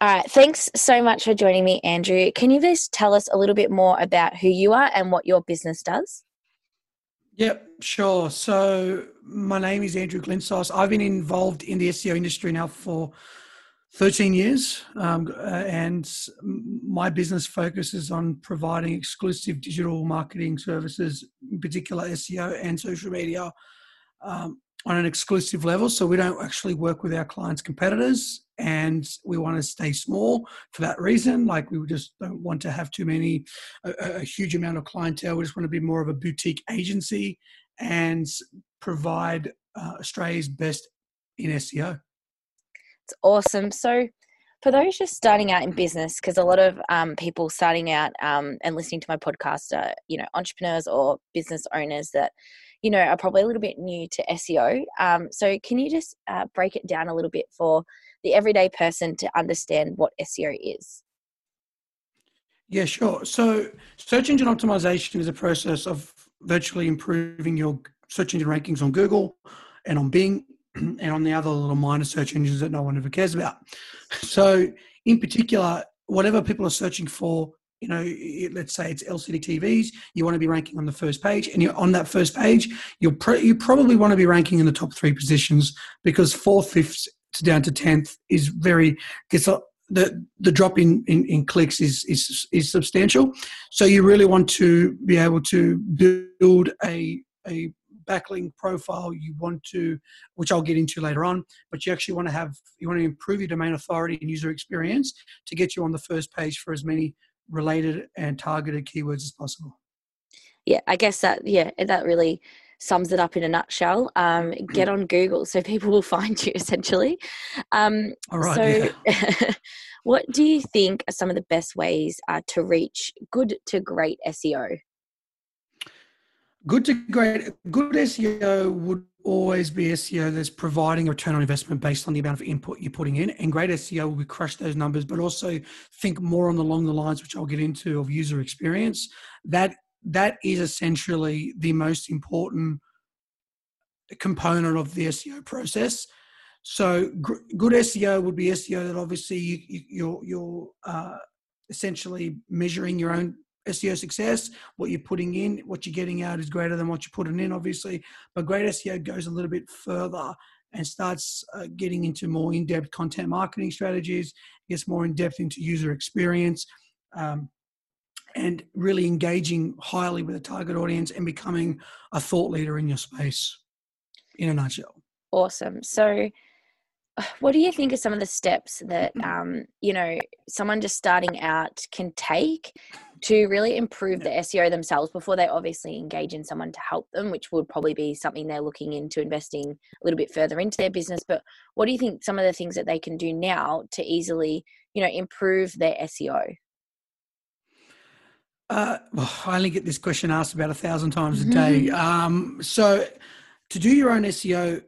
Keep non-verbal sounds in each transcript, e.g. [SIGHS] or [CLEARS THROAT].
All right. Thanks so much for joining me, Andrew. Can you please tell us a little bit more about who you are and what your business does? Yep, sure. So my name is Andrew Glinsos. I've been involved in the SEO industry now for 13 years, um, uh, and my business focuses on providing exclusive digital marketing services, in particular SEO and social media, um, on an exclusive level. So we don't actually work with our clients' competitors, and we want to stay small for that reason. Like we just don't want to have too many, a, a huge amount of clientele. We just want to be more of a boutique agency and provide uh, Australia's best in SEO. It's awesome. So, for those just starting out in business, because a lot of um, people starting out um, and listening to my podcast are, you know, entrepreneurs or business owners that, you know, are probably a little bit new to SEO. Um, so, can you just uh, break it down a little bit for the everyday person to understand what SEO is? Yeah, sure. So, search engine optimization is a process of virtually improving your search engine rankings on Google and on Bing [CLEARS THROAT] and on the other little minor search engines that no one ever cares about. [LAUGHS] So, in particular, whatever people are searching for, you know, let's say it's LCD TVs, you want to be ranking on the first page, and you're on that first page, you'll you probably want to be ranking in the top three positions because fourth, fifth to down to tenth is very gets a, the the drop in, in, in clicks is, is is substantial. So you really want to be able to build a a backlink profile you want to, which I'll get into later on, but you actually want to have, you want to improve your domain authority and user experience to get you on the first page for as many related and targeted keywords as possible. Yeah, I guess that, yeah, that really sums it up in a nutshell. Um, get on Google so people will [LAUGHS] find you essentially. Um, All right. So, yeah. [LAUGHS] what do you think are some of the best ways uh, to reach good to great SEO? Good to great. Good SEO would always be SEO that's providing a return on investment based on the amount of input you're putting in. And great SEO will crush those numbers, but also think more on along the lines, which I'll get into, of user experience. That that is essentially the most important component of the SEO process. So gr- good SEO would be SEO that obviously you, you, you're, you're uh, essentially measuring your own SEO success. What you're putting in, what you're getting out is greater than what you're putting in, obviously. But great SEO goes a little bit further and starts uh, getting into more in-depth content marketing strategies, gets more in-depth into user experience, um, and really engaging highly with a target audience and becoming a thought leader in your space. In a nutshell. Awesome. So [SIGHS] what do you think are some of the steps that um, you know someone just starting out can take to really improve the SEO themselves before they obviously engage in someone to help them, which would probably be something they're looking into investing a little bit further into their business. But what do you think some of the things that they can do now to easily, you know, improve their SEO? Uh, well, [SIGHS] I only get this question asked about a thousand times a day. Um, so, to do your own SEO,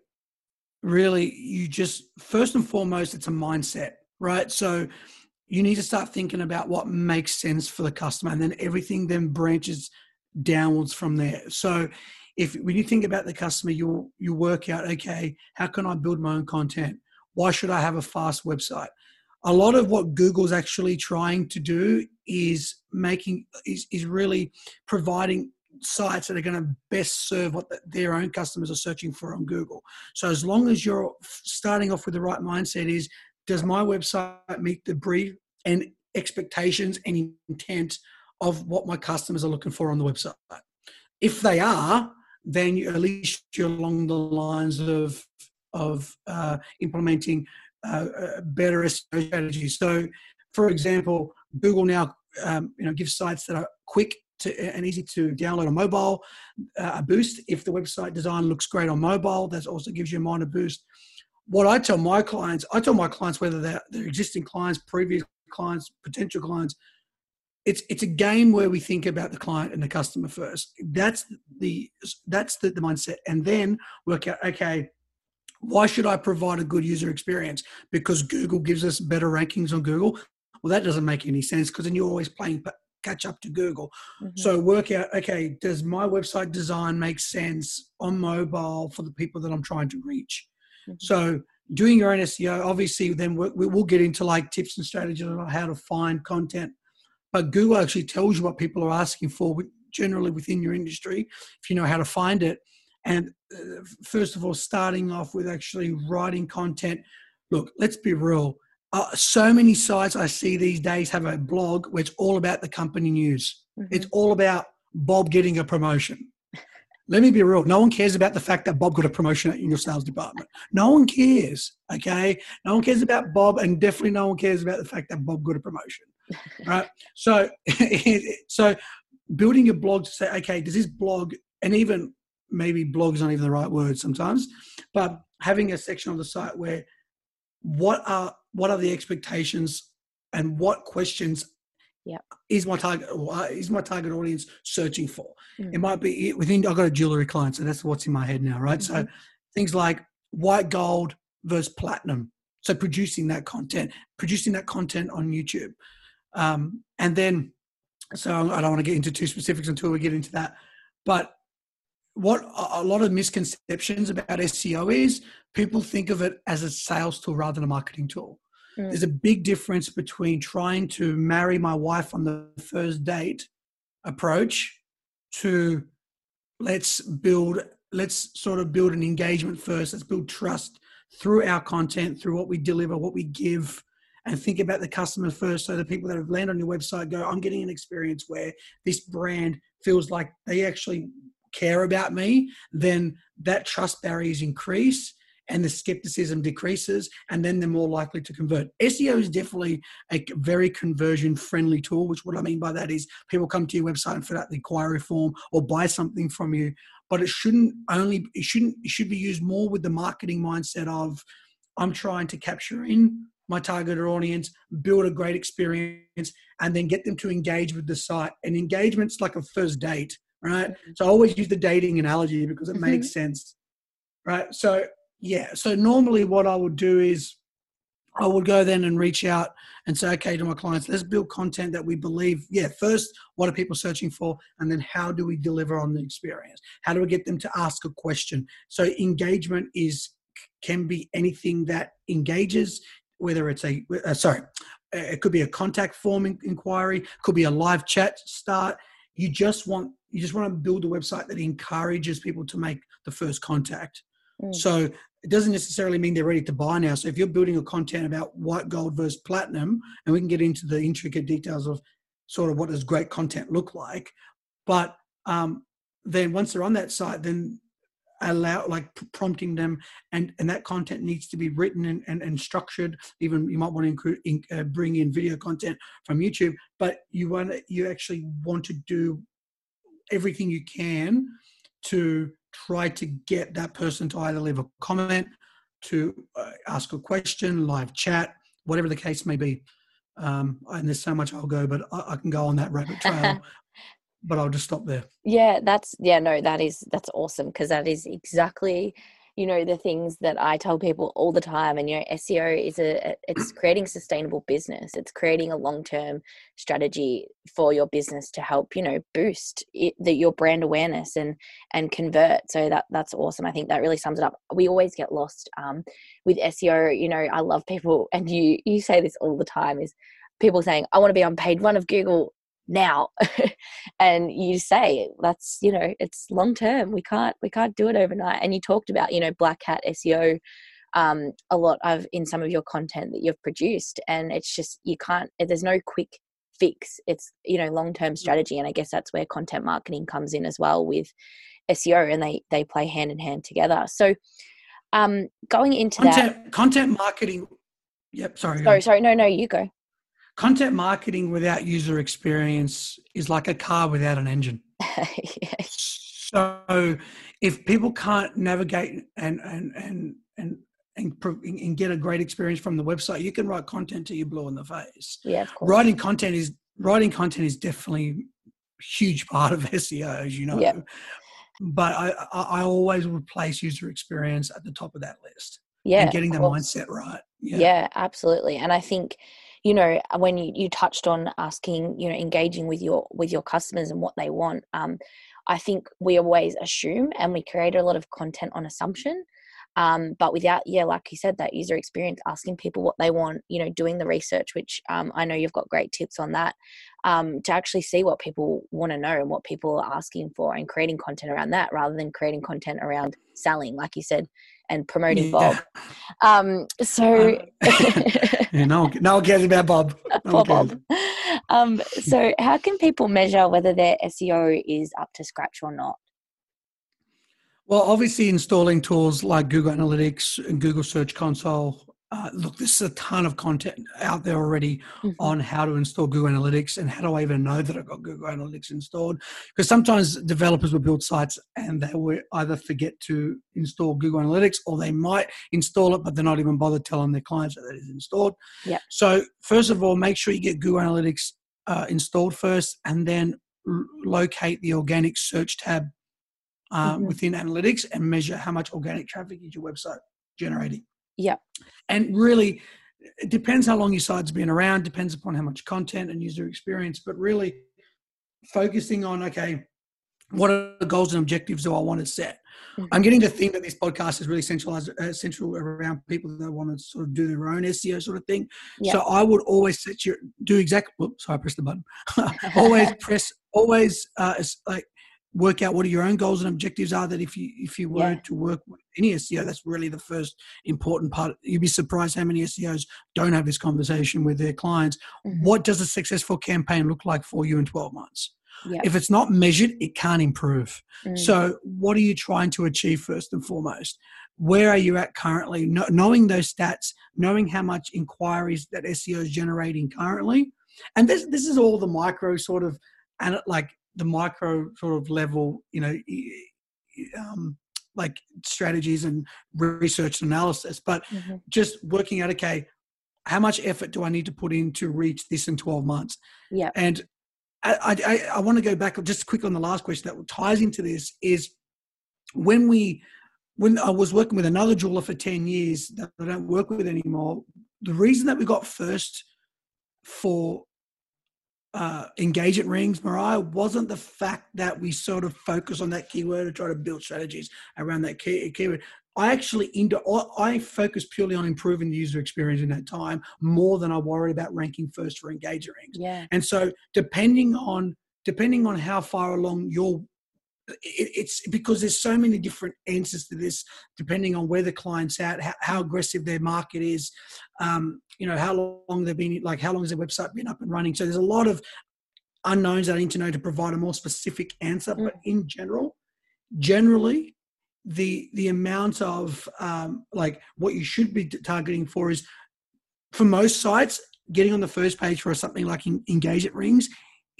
really, you just first and foremost, it's a mindset, right? So, you need to start thinking about what makes sense for the customer and then everything then branches downwards from there. So if when you think about the customer you you work out okay how can i build my own content? Why should i have a fast website? A lot of what google's actually trying to do is making is, is really providing sites that are going to best serve what their own customers are searching for on google so as long as you're starting off with the right mindset is does my website meet the brief and expectations and intent of what my customers are looking for on the website? If they are, then you, at least you're along the lines of of uh, implementing uh, better SEO strategies. So, for example, Google now um, you know gives sites that are quick to, and easy to download on mobile uh, a boost. If the website design looks great on mobile, that also gives you a minor boost what I tell my clients, I tell my clients whether they're, they're existing clients, previous clients, potential clients, it's it's a game where we think about the client and the customer first. That's the that's the, the mindset, and then work out okay. Why should I provide a good user experience? Because Google gives us better rankings on Google. Well, that doesn't make any sense because then you're always playing catch up to Google. Mm-hmm. So work out, okay, does my website design make sense on mobile for the people that I'm trying to reach? Mm-hmm. So doing your own SEO, obviously, then we will get into like tips and strategies on how to find content. But Google actually tells you what people are asking for, generally within your industry, if you know how to find it. And uh, first of all, starting off with actually writing content. Look, let's be real. Uh, so many sites I see these days have a blog where it's all about the company news. Mm-hmm. It's all about Bob getting a promotion. [LAUGHS] Let me be real. No one cares about the fact that Bob got a promotion in your sales department. No one cares. Okay. No one cares about Bob, and definitely no one cares about the fact that Bob got a promotion. [LAUGHS] right. So, [LAUGHS] so building a blog to say, okay, does this blog, and even maybe blog's not even the right word sometimes, but having a section on the site where what are what are the expectations and what questions yeah is my target is my target audience searching for mm. it might be within i've got a jewelry client so that's what's in my head now right mm-hmm. so things like white gold versus platinum so producing that content producing that content on youtube um, and then so i don't want to get into too specifics until we get into that but what a lot of misconceptions about seo is people think of it as a sales tool rather than a marketing tool Mm. There's a big difference between trying to marry my wife on the first date approach to let's build let's sort of build an engagement first let's build trust through our content through what we deliver what we give and think about the customer first so the people that have landed on your website go i'm getting an experience where this brand feels like they actually care about me then that trust barriers increase and the skepticism decreases and then they're more likely to convert. Seo is definitely a very conversion friendly tool which what i mean by that is people come to your website and fill out the inquiry form or buy something from you but it shouldn't only it shouldn't it should be used more with the marketing mindset of i'm trying to capture in my targeted audience build a great experience and then get them to engage with the site. And engagement's like a first date right mm-hmm. so i always use the dating analogy because it mm-hmm. makes sense right so yeah. So normally what I would do is I would go then and reach out and say, okay, to my clients, let's build content that we believe. Yeah, first, what are people searching for? And then how do we deliver on the experience? How do we get them to ask a question? So engagement is can be anything that engages, whether it's a uh, sorry, it could be a contact form inquiry, could be a live chat start. You just want you just want to build a website that encourages people to make the first contact. Mm. So it doesn't necessarily mean they're ready to buy now. So if you're building a content about white gold versus platinum, and we can get into the intricate details of sort of what does great content look like, but um, then once they're on that site, then allow like prompting them and and that content needs to be written and, and, and structured even you might want to include in, uh, bring in video content from youtube but you want you actually want to do everything you can to try to get that person to either leave a comment, to uh, ask a question, live chat, whatever the case may be. Um, and there's so much I'll go, but I, I can go on that rabbit trail. [LAUGHS] but I'll just stop there. Yeah, that's yeah, no, that is that's awesome because that is exactly you know the things that i tell people all the time and you know seo is a it's [CLEARS THROAT] creating sustainable business. It's creating a long-term strategy for your business to help you know boost it, the, your brand awareness and and convert. So that that's awesome. I think that really sums it up. We always get lost um, with seo you know i love people and you you say this all the time is people saying i want to be on page one of google now. [LAUGHS] And you say that's you know it's long term. We can't we can't do it overnight. And you talked about you know black hat seo um, a lot of in some of your content that you've produced. And it's just you can't there's no quick fix. It's you know long term mm. strategy. And i guess that's where content marketing comes in as well with seo and they they play hand in hand together. So um going into content, that content marketing yep sorry sorry sorry. No no you go content marketing without user experience is like a car without an engine. [LAUGHS] yes. So if people can't navigate and and and and and, get a great experience from the website, you can write content to you blow in the face. Yeah, writing content is writing content is definitely a huge part of [LAUGHS] SEO, as you know. Yeah. But I, I, I always would place user experience at the top of that list. Yeah, and getting the mindset right. Yeah. yeah, absolutely. And I think you know when you, you touched on asking you know engaging with your with your customers and what they want um, i think we always assume and we create a lot of content on assumption um, but without yeah like you said that user experience asking people what they want you know doing the research which um, i know you've got great tips on that um, to actually see what people want to know and what people are asking for and creating content around that rather than creating content around selling like you said and promoting yeah. bob um, so [LAUGHS] yeah, no, no one cares about bob no [LAUGHS] bob um, so how can people measure whether their seo is up to scratch or not well, obviously, installing tools like Google Analytics and Google Search Console. Uh, look, is a ton of content out there already mm-hmm. on how to install Google Analytics and how do I even know that I've got Google Analytics installed? Because sometimes developers will build sites and they will either forget to install Google Analytics or they might install it, but they're not even bothered telling their clients that it is installed. Yeah. So, first of all, make sure you get Google Analytics uh, installed first and then l- locate the organic search tab uh, mm-hmm. within analytics and measure how much organic traffic is your website generating. Yeah. And really, it depends how long your site's been around, depends upon how much content and user experience, but really focusing on, okay, what are the goals and objectives do I want to set? Mm-hmm. I'm getting the thing that this podcast is really centralized, uh, central around people that want to sort of do their own SEO sort of thing. Yeah. So I would always set your do exactly. Sorry, I pressed the button. [LAUGHS] [LAUGHS] always press, always uh, like work out what are your own goals and objectives are that if you if you were yeah. to work with any SEO, that's really the first important part. You'd be surprised how many SEOs don't have this conversation with their clients. Mm-hmm. What does a successful campaign look like for you in 12 months? Yeah. If it's not measured, it can't improve. Mm. So, what are you trying to achieve first and foremost? Where are you at currently? No, knowing those stats, knowing how much inquiries that SEO is generating currently, and this this is all the micro sort of and like the micro sort of level, you know, um, like strategies and research analysis, but mm-hmm. just working out, okay, how much effort do I need to put in to reach this in 12 months? Yeah. And I, I, I want to go back just quick on the last question that ties into this is when we, when I was working with another jeweler for 10 years that I don't work with anymore, the reason that we got first for uh, engagement rings, Mariah, wasn't the fact that we sort of focus on that keyword and try to build strategies around that key, keyword. I actually into I focus purely on improving the user experience in that time more than I worried about ranking first for engagement rings. Yeah. And so depending on depending on how far along your it's because there's so many different answers to this depending on where the client's at how, how aggressive their market is um, you know how long they've been like how long has their website been up and running so there's a lot of unknowns that i need to know to provide a more specific answer mm. but in general generally the the amount of um, like what you should be targeting for is for most sites getting on the first page for something like engagement rings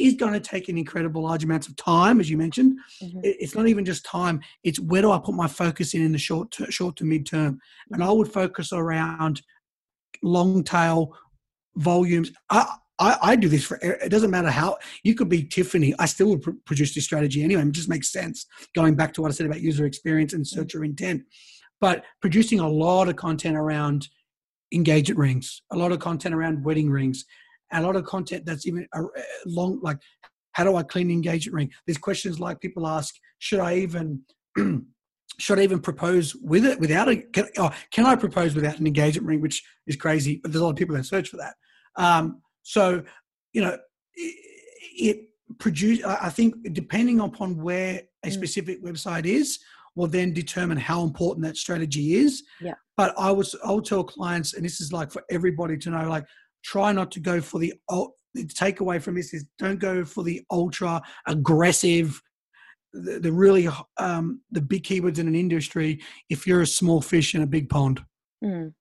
is going to take an incredible large amounts of time, as you mentioned. Mm-hmm. It's not even just time; it's where do I put my focus in in the short, to, short to mid term, and I would focus around long tail volumes. I, I, I, do this for it doesn't matter how you could be Tiffany. I still would pr- produce this strategy anyway. It just makes sense going back to what I said about user experience and mm-hmm. searcher intent. But producing a lot of content around engagement rings, a lot of content around wedding rings, a lot of content that's even a, long, like how do I clean engagement ring? There's questions like people ask, should I even [CLEARS THROAT] should I even propose with it without a can, oh, can I propose without an engagement ring, which is crazy, but there's a lot of people that search for that. Um, so you know, it, it produce. I think depending upon where a mm. specific website is, will then determine how important that strategy is. Yeah. But I was I will tell clients, and this is like for everybody to know, like try not to go for the the takeaway from this is don't go for the ultra aggressive the, the really um, the big keywords in an industry if you're a small fish in a big pond mm.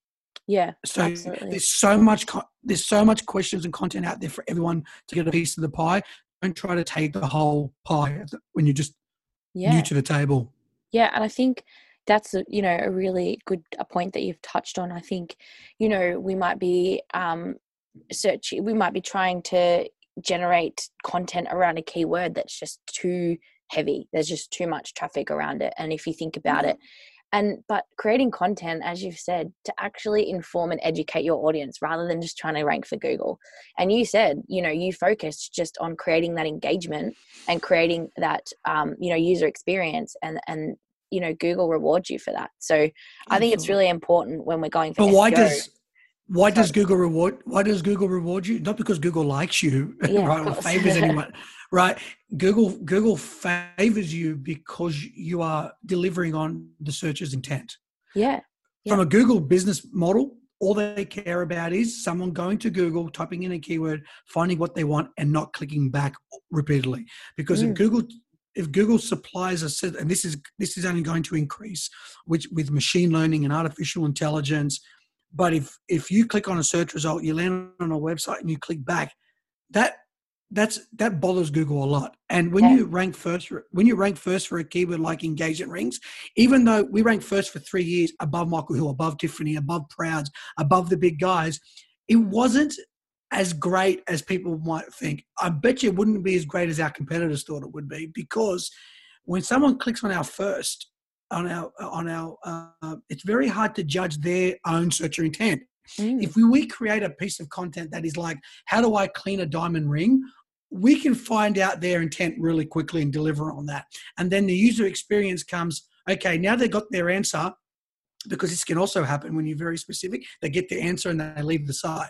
yeah so absolutely. there's so much there's so much questions and content out there for everyone to get a piece of the pie don't try to take the whole pie when you're just yeah. new to the table yeah and i think that's a, you know a really good a point that you've touched on i think you know we might be um search we might be trying to generate content around a keyword that's just too heavy there's just too much traffic around it and if you think about it and but creating content as you've said to actually inform and educate your audience rather than just trying to rank for google and you said you know you focused just on creating that engagement and creating that um, you know user experience and and you know google rewards you for that so i think it's really important when we're going for but SEO. why does why does Google reward? Why does Google reward you? Not because Google likes you, [LAUGHS] yeah, right, or favors [LAUGHS] anyone, right? Google Google favors you because you are delivering on the searcher's intent. Yeah. yeah. From a Google business model, all they care about is someone going to Google, typing in a keyword, finding what they want, and not clicking back repeatedly. Because mm. if Google if Google supplies a set, and this is this is only going to increase, which with machine learning and artificial intelligence but if if you click on a search result, you land on a website and you click back, that that's that bothers Google a lot. And when yeah. you rank first, for, when you rank first for a keyword like engagement rings, even though we ranked first for three years above Michael Hill, above Tiffany, above Prouds, above the big guys, it wasn't as great as people might think. I bet you it wouldn't be as great as our competitors thought it would be because when someone clicks on our first, on our on our uh, it's very hard to judge their own searcher intent mm. if we, we create a piece of content that is like how do i clean a diamond ring we can find out their intent really quickly and deliver on that and then the user experience comes okay now they got their answer because this can also happen when you're very specific they get the answer and they leave the site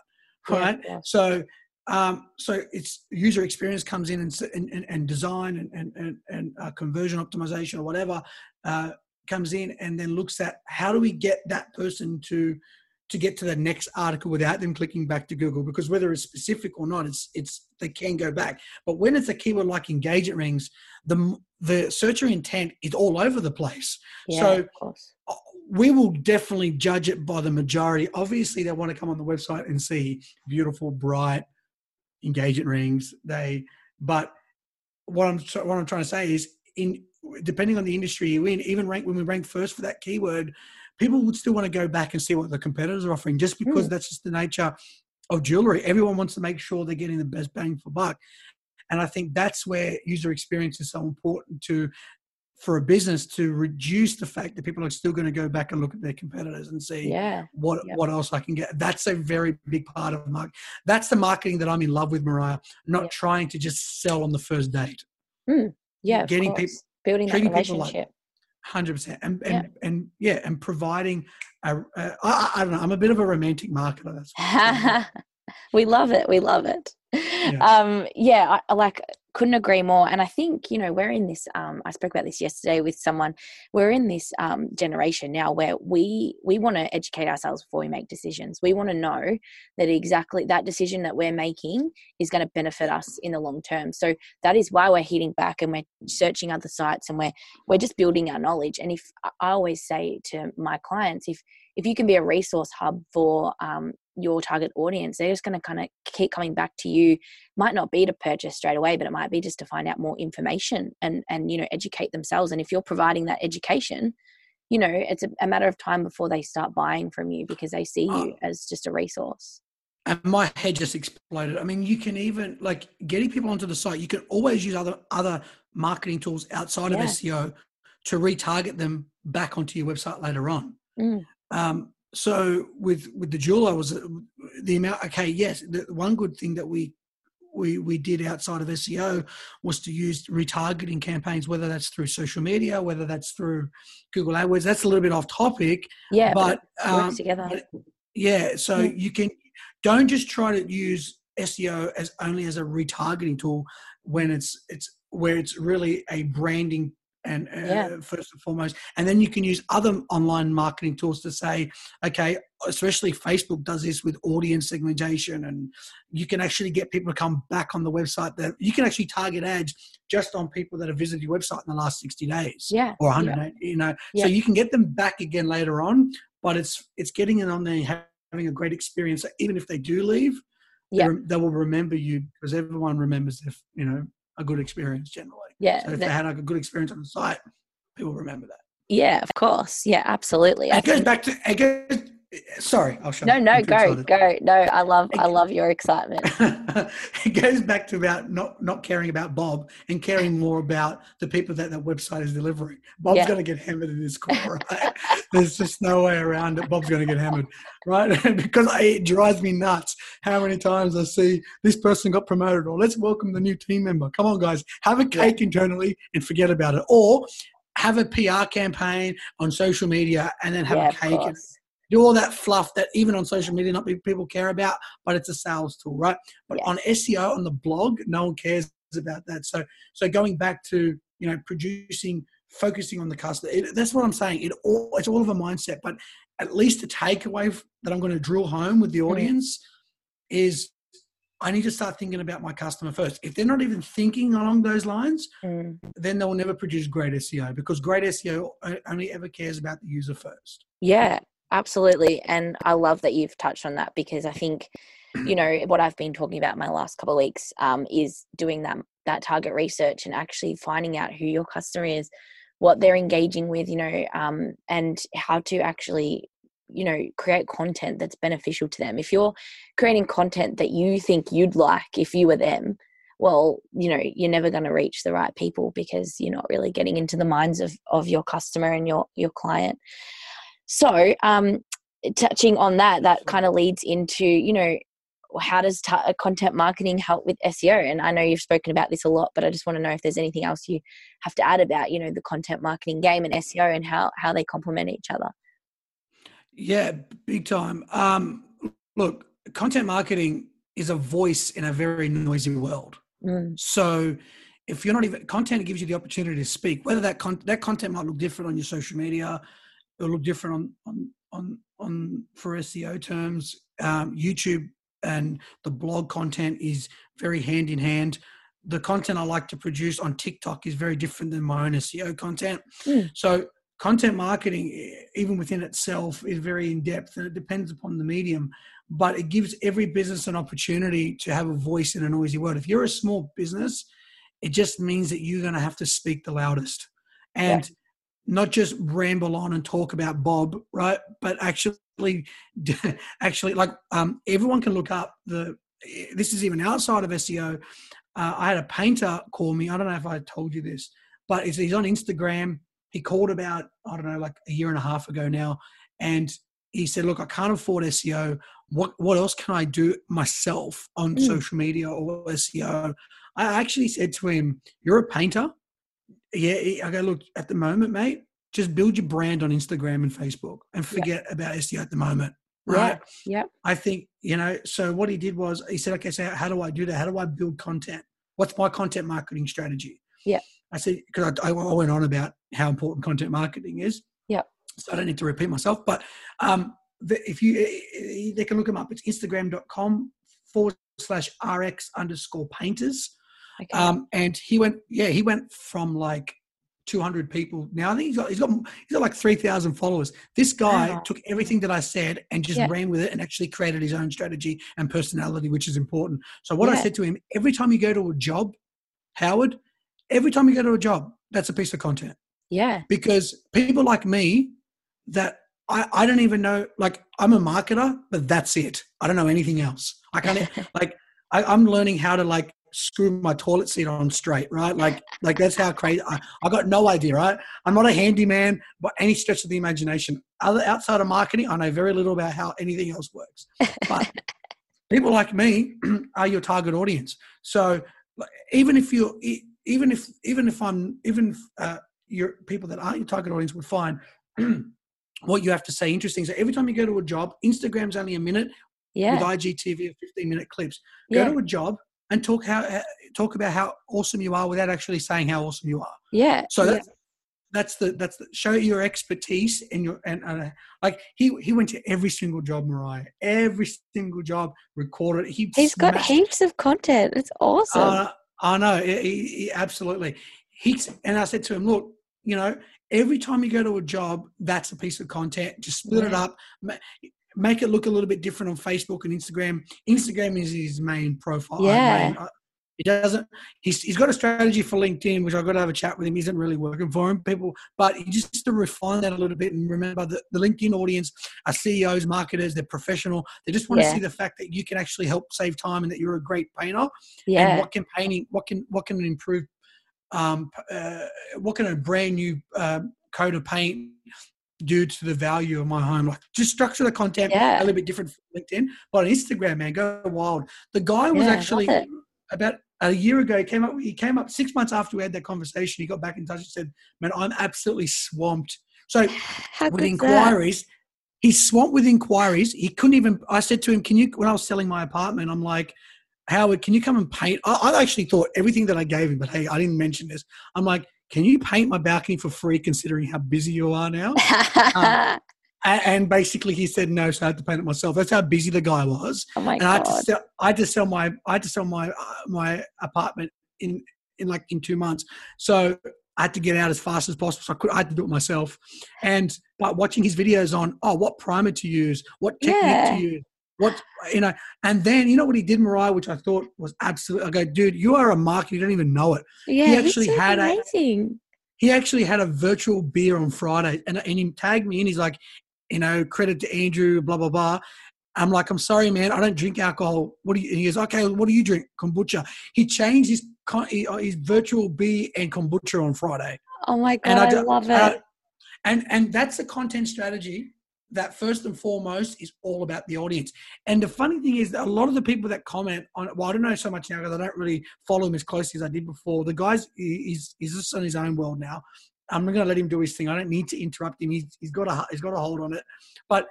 right yeah, yeah. so um, so it's user experience comes in and, and, and design and, and, and, uh, conversion optimization or whatever uh, comes in and then looks at how do we get that person to to get to the next article without them clicking back to Google because whether it's specific or not, it's it's they can go back. But when it's a keyword like engagement rings, the the searcher intent is all over the place. Yeah, so uh, we will definitely judge it by the majority. Obviously, they want to come on the website and see beautiful, bright engagement rings. They, but what I'm what I'm trying to say is in depending on the industry you're in, even rank when we rank first for that keyword, people would still want to go back and see what the competitors are offering, just because mm. that's just the nature of jewelry. Everyone wants to make sure they're getting the best bang for buck, and I think that's where user experience is so important to for a business to reduce the fact that people are still going to go back and look at their competitors and see yeah. what yep. what else I can get. That's a very big part of marketing. That's the marketing that I'm in love with, Mariah. Not yep. trying to just sell on the first date. Mm. Yeah, getting people building that relationship. Hundred percent, and and, yeah. and yeah, and providing. A, a, I, I don't know. I'm a bit of a romantic marketer. That's [LAUGHS] we love it. We love it. Yeah. Um, yeah, I, like couldn't agree more and i think you know we're in this um, i spoke about this yesterday with someone we're in this um, generation now where we we want to educate ourselves before we make decisions. We want to know that exactly that decision that we're making is going to benefit us in the long term. So that is why we're hitting back and we're searching other sites and we're we're just building our knowledge. And if i always say to my clients if if you can be a resource hub for um, your target audience they're just going to kind of keep coming back to you might not be to purchase straight away but it might be just to find out more information and and you know educate themselves and if you're providing that education you know it's a, a matter of time before they start buying from you because they see you oh. as just a resource and my head just exploded i mean you can even like getting people onto the site you can always use other other marketing tools outside yeah. of seo to retarget them back onto your website later on mm. Um, so with with the jewel, I was uh, the amount okay yes the one good thing that we we we did outside of SEO was to use retargeting campaigns, whether that's through social media, whether that's through Google AdWords. That's a little bit off topic. Yeah, but, but um, together. But yeah, so yeah. you can don't just try to use SEO as only as a retargeting tool when it's it's where it's really a branding and uh, yeah. first and foremost and then you can use other online marketing tools to say okay especially facebook does this with audience segmentation and you can actually get people to come back on the website that you can actually target ads just on people that have visited your website in the last 60 days yeah or 100 yeah. you know yeah. so you can get them back again later on but it's it's getting it on there having a great experience even if they do leave yeah. they will remember you because everyone remembers if you know a good experience generally. Yeah. So if that, they had like a good experience on the site, people remember that. Yeah, of course. Yeah, absolutely. It goes back to it goes Eh, sorry i'll show no no go excited. go. No i love i love your excitement. [LAUGHS] It goes back to about not not caring about bob and caring [LAUGHS] more about the people that that website is delivering. Bob's yeah. going to get hammered in this call [LAUGHS] right? There's just no way around it. Bob's going to get hammered right? Because I, it drives me nuts how many times i see this person got promoted or let's welcome the new team member. Come on guys. Have a cake yeah. internally and forget about it. Or have a PR campaign on social media and then have Yeah, a cake. Do all that fluff that even on social media not people care about, but it's a sales tool, right? But Yeah. on SEO on the blog, no one cares about that. So so going back to you know producing, focusing on the customer, it, that's what I'm saying. It all it's all of a mindset, but at least the takeaway that I'm going to drill home with the Mm. audience is I need to start thinking about my customer first. If they're not even thinking along those lines, Mm. then they'll never produce great SEO because great SEO only ever cares about the user first. Yeah, absolutely. And I love that you've touched on that because I think, you [CLEARS THROAT] know, what I've been talking about my last couple of weeks um, is doing that that target research and actually finding out who your customer is, what they're engaging with, you know, um, and how to actually, you know, create content that's beneficial to them. If you're creating content that you think you'd like if you were them, well, you know, you're never going to reach the right people because you're not really getting into the minds of of your customer and your your client. So, um, touching on that, that kind of leads into, you know, how does ta- uh, content marketing help with SEO? And I know you've spoken about this a lot, but I just want to know if there's anything else you have to add about, you know, the content marketing game and SEO and how how they complement each other. Yeah, big time. Um, look, content marketing is a voice in a very noisy world. Mm, So if you're not even content, it gives you the opportunity to speak. Whether that con- that content might look different on your social media, it'll look different on on on on for SEO terms. Um, YouTube and the blog content is very hand in hand. The content I like to produce on TikTok is very different than my own SEO content. Mm. So content marketing, even within itself, is very in depth, and it depends upon the medium. But it gives every business an opportunity to have a voice in a noisy world. If you're a small business, it just means that you're going to have to speak the loudest and not just ramble on and talk about Bob, right? But actually, [LAUGHS] actually, like um, everyone can look up the. This is even outside of SEO. Uh, I had a painter call me. I don't know if I told you this, but he's, he's on Instagram. He called about I don't know, like a year and a half ago now, and he said, "Look, I can't afford SEO. What what else can I do myself on Mm. social media or SEO?" I actually said to him, "You're a painter. Yeah." I go, "Look, at the moment, mate, just build your brand on Instagram and Facebook, and forget about SEO at the moment." Right. Yeah. I think, you know, so what he did was he said, okay, so how do I do that? How do I build content? What's my content marketing strategy? Yeah. I said, because I, I went on about how important content marketing is. Yeah. So I don't need to repeat myself, but um, the, if you, eh, they can look them up. It's instagram.com forward slash RX underscore painters. Okay. Um, and he went, yeah, he went from like 200 people. Now I think he's got, he's got, he's got like 3,000 followers. This guy Wow. took everything that I said and just Yeah. ran with it and actually created his own strategy and personality, which is important. So what I said to him, every time you go to a job, Howard, every time you go to a job, that's a piece of content yeah. because people like me that I, I don't even know like i'm a marketer but that's it i don't know anything else i can't [LAUGHS] like I, i'm learning how to like screw my toilet seat on straight right like like that's how crazy I, I got no idea right i'm not a handyman by any stretch of the imagination other outside of marketing i know very little about how anything else works but [LAUGHS] people like me [CLEARS THROAT] are your target audience so even if you even if even if i'm even if, uh, your people that aren't your target audience would find [CLEARS THROAT] what you have to say interesting. So every time you go to a job, Instagram's only a minute Yeah. with IGTV of 15 minute clips. Go Yeah. to a job and talk how uh, talk about how awesome you are without actually saying how awesome you are. Yeah. So yeah. that's that's the that's the show your expertise and your and, and like he he went to every single job, Mariah, every single job recorded. He He's got heaps of content. It's awesome. uh, I know, he, he- he- absolutely. He's and I said to him, look, you know, every time you go to a job, that's a piece of content. Just split it up, make it look a little bit different on Facebook and Instagram. Instagram is his main profile. Yeah. main- He doesn't. He's, he's got a strategy for LinkedIn, which I've got to have a chat with him. Isn't really working for him, people. But he just to refine that a little bit and remember that the LinkedIn audience are CEOs, marketers. They're professional. They just want Yeah. to see the fact that you can actually help save time and that you're a great painter and yeah. what can painting what can what can improve um uh, what can a brand new uh, coat of paint do to the value of my home like just structure the content Yeah. a little bit different from linkedin but on instagram man go wild the guy was Yeah, actually about a year ago, he came up. He came up six months after we had that conversation. He got back in touch and said, "Man, I'm absolutely swamped." So [SIGHS] How with good's that? inquiries, he's swamped with inquiries. He couldn't even. I said to him, "Can you?" When I was selling my apartment, I'm like, "Howard, can you come and paint?" I, I actually thought everything that I gave him, but hey, I didn't mention this. I'm like, "Can you paint my balcony for free, considering how busy you are now?" Um, [LAUGHS] and basically, he said no, so I had to paint it myself. That's how busy the guy was oh my and I had to god. sell. I had to sell my. I had to sell my uh, my apartment in in like in two months. So I had to get out as fast as possible. So I could. I had to do it myself. And but watching his videos on oh what primer to use, what technique Yeah. to use, what you know, and then you know what he did, Mariah, which I thought was absolutely. I go, dude, you are a marketer. You don't even know it. Yeah, he actually so had a- He actually had a virtual beer on Friday, and and he tagged me, and he's like, you know, credit to Andrew, blah blah blah. I'm like, I'm sorry, man, I don't drink alcohol. What do you? And he goes, okay, what do you drink? Kombucha. He changed his uh, his virtual beer and kombucha on Friday, Oh my god, and I, do- love it. I- and and that's the content strategy that first and foremost is all about the audience. And the funny thing is that a lot of the people that comment on it, well, I don't know so much now because I don't really follow him as closely as I did before. The guy's he's he's just on his own world now. I'm not going to let him do his thing. I don't need to interrupt him. He's, he's got a he's got a hold on it, but